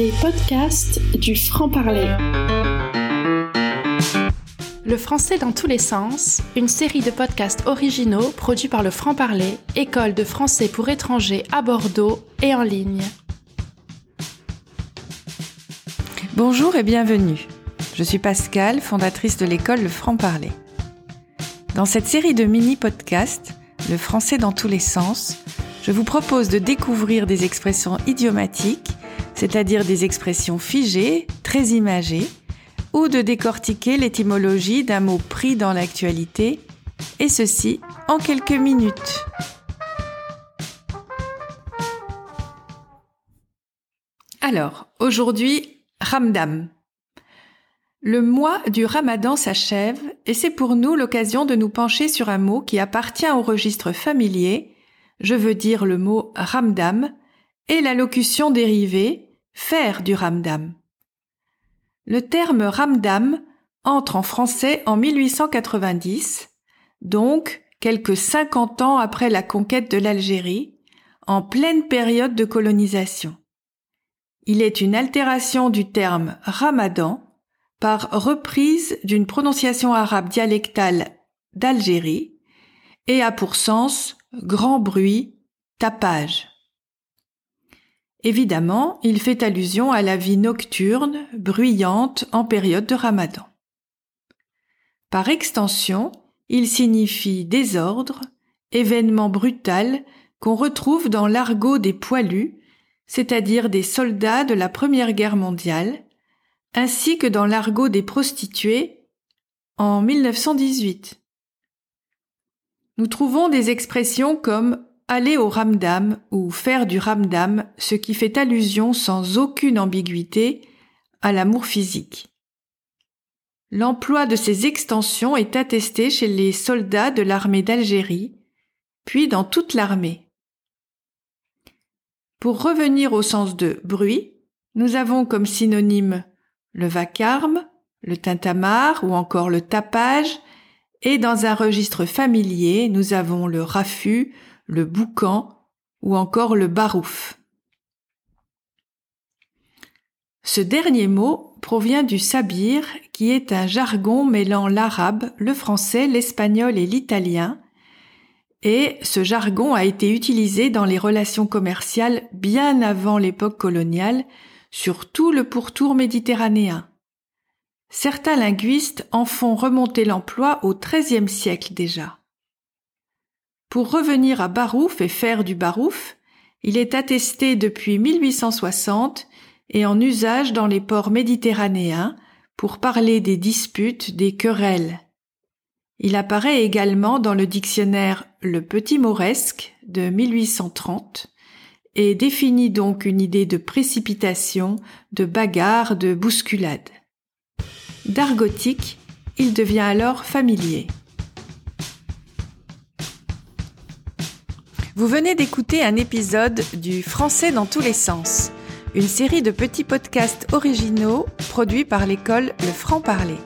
Les podcasts du franc-parler. Le français dans tous les sens, une série de podcasts originaux produits par le franc-parler, école de français pour étrangers à Bordeaux et en ligne. Bonjour et bienvenue. Je suis Pascal, fondatrice de l'école Le Franc-Parler. Dans cette série de mini-podcasts, Le français dans tous les sens, je vous propose de découvrir des expressions idiomatiques, c'est-à-dire des expressions figées, très imagées, ou de décortiquer l'étymologie d'un mot pris dans l'actualité, et ceci en quelques minutes. Alors, aujourd'hui, Ramdam. Le mois du Ramadan s'achève et c'est pour nous l'occasion de nous pencher sur un mot qui appartient au registre familier, je veux dire le mot Ramdam, et la locution dérivée faire du Ramdam. Le terme Ramdam entre en français en 1890, donc quelques 50 ans après la conquête de l'Algérie, en pleine période de colonisation. Il est une altération du terme Ramadan par reprise d'une prononciation arabe dialectale d'Algérie et a pour sens grand bruit, tapage. Évidemment, il fait allusion à la vie nocturne, bruyante en période de ramadan. Par extension, il signifie désordre, événement brutal qu'on retrouve dans l'argot des poilus, c'est-à-dire des soldats de la Première Guerre mondiale, ainsi que dans l'argot des prostituées en 1918. Nous trouvons des expressions comme aller au ramdam ou faire du ramdam, ce qui fait allusion sans aucune ambiguïté à l'amour physique. L'emploi de ces extensions est attesté chez les soldats de l'armée d'Algérie, puis dans toute l'armée. Pour revenir au sens de bruit, nous avons comme synonyme le vacarme, le tintamarre ou encore le tapage, et dans un registre familier, nous avons le raffut, le boucan ou encore le barouf. Ce dernier mot provient du sabir, qui est un jargon mêlant l'arabe, le français, l'espagnol et l'italien, et ce jargon a été utilisé dans les relations commerciales bien avant l'époque coloniale, sur tout le pourtour méditerranéen. Certains linguistes en font remonter l'emploi au XIIIe siècle déjà. Pour revenir à Barouf et faire du Barouf, il est attesté depuis 1860 et en usage dans les ports méditerranéens pour parler des disputes, des querelles. Il apparaît également dans le dictionnaire Le Petit Mauresque de 1830 et définit donc une idée de précipitation, de bagarre, de bousculade. D'argotique, il devient alors familier. Vous venez d'écouter un épisode du Français dans tous les sens, une série de petits podcasts originaux produits par l'école Le Franc-Parler.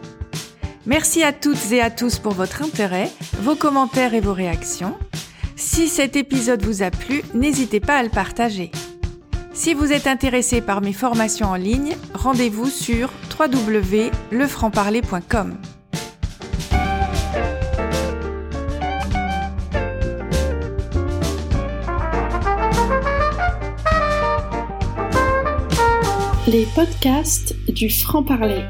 Merci à toutes et à tous pour votre intérêt, vos commentaires et vos réactions. Si cet épisode vous a plu, n'hésitez pas à le partager. Si vous êtes intéressé par mes formations en ligne, rendez-vous sur www.lefrancparler.com. Les podcasts du franc-parler.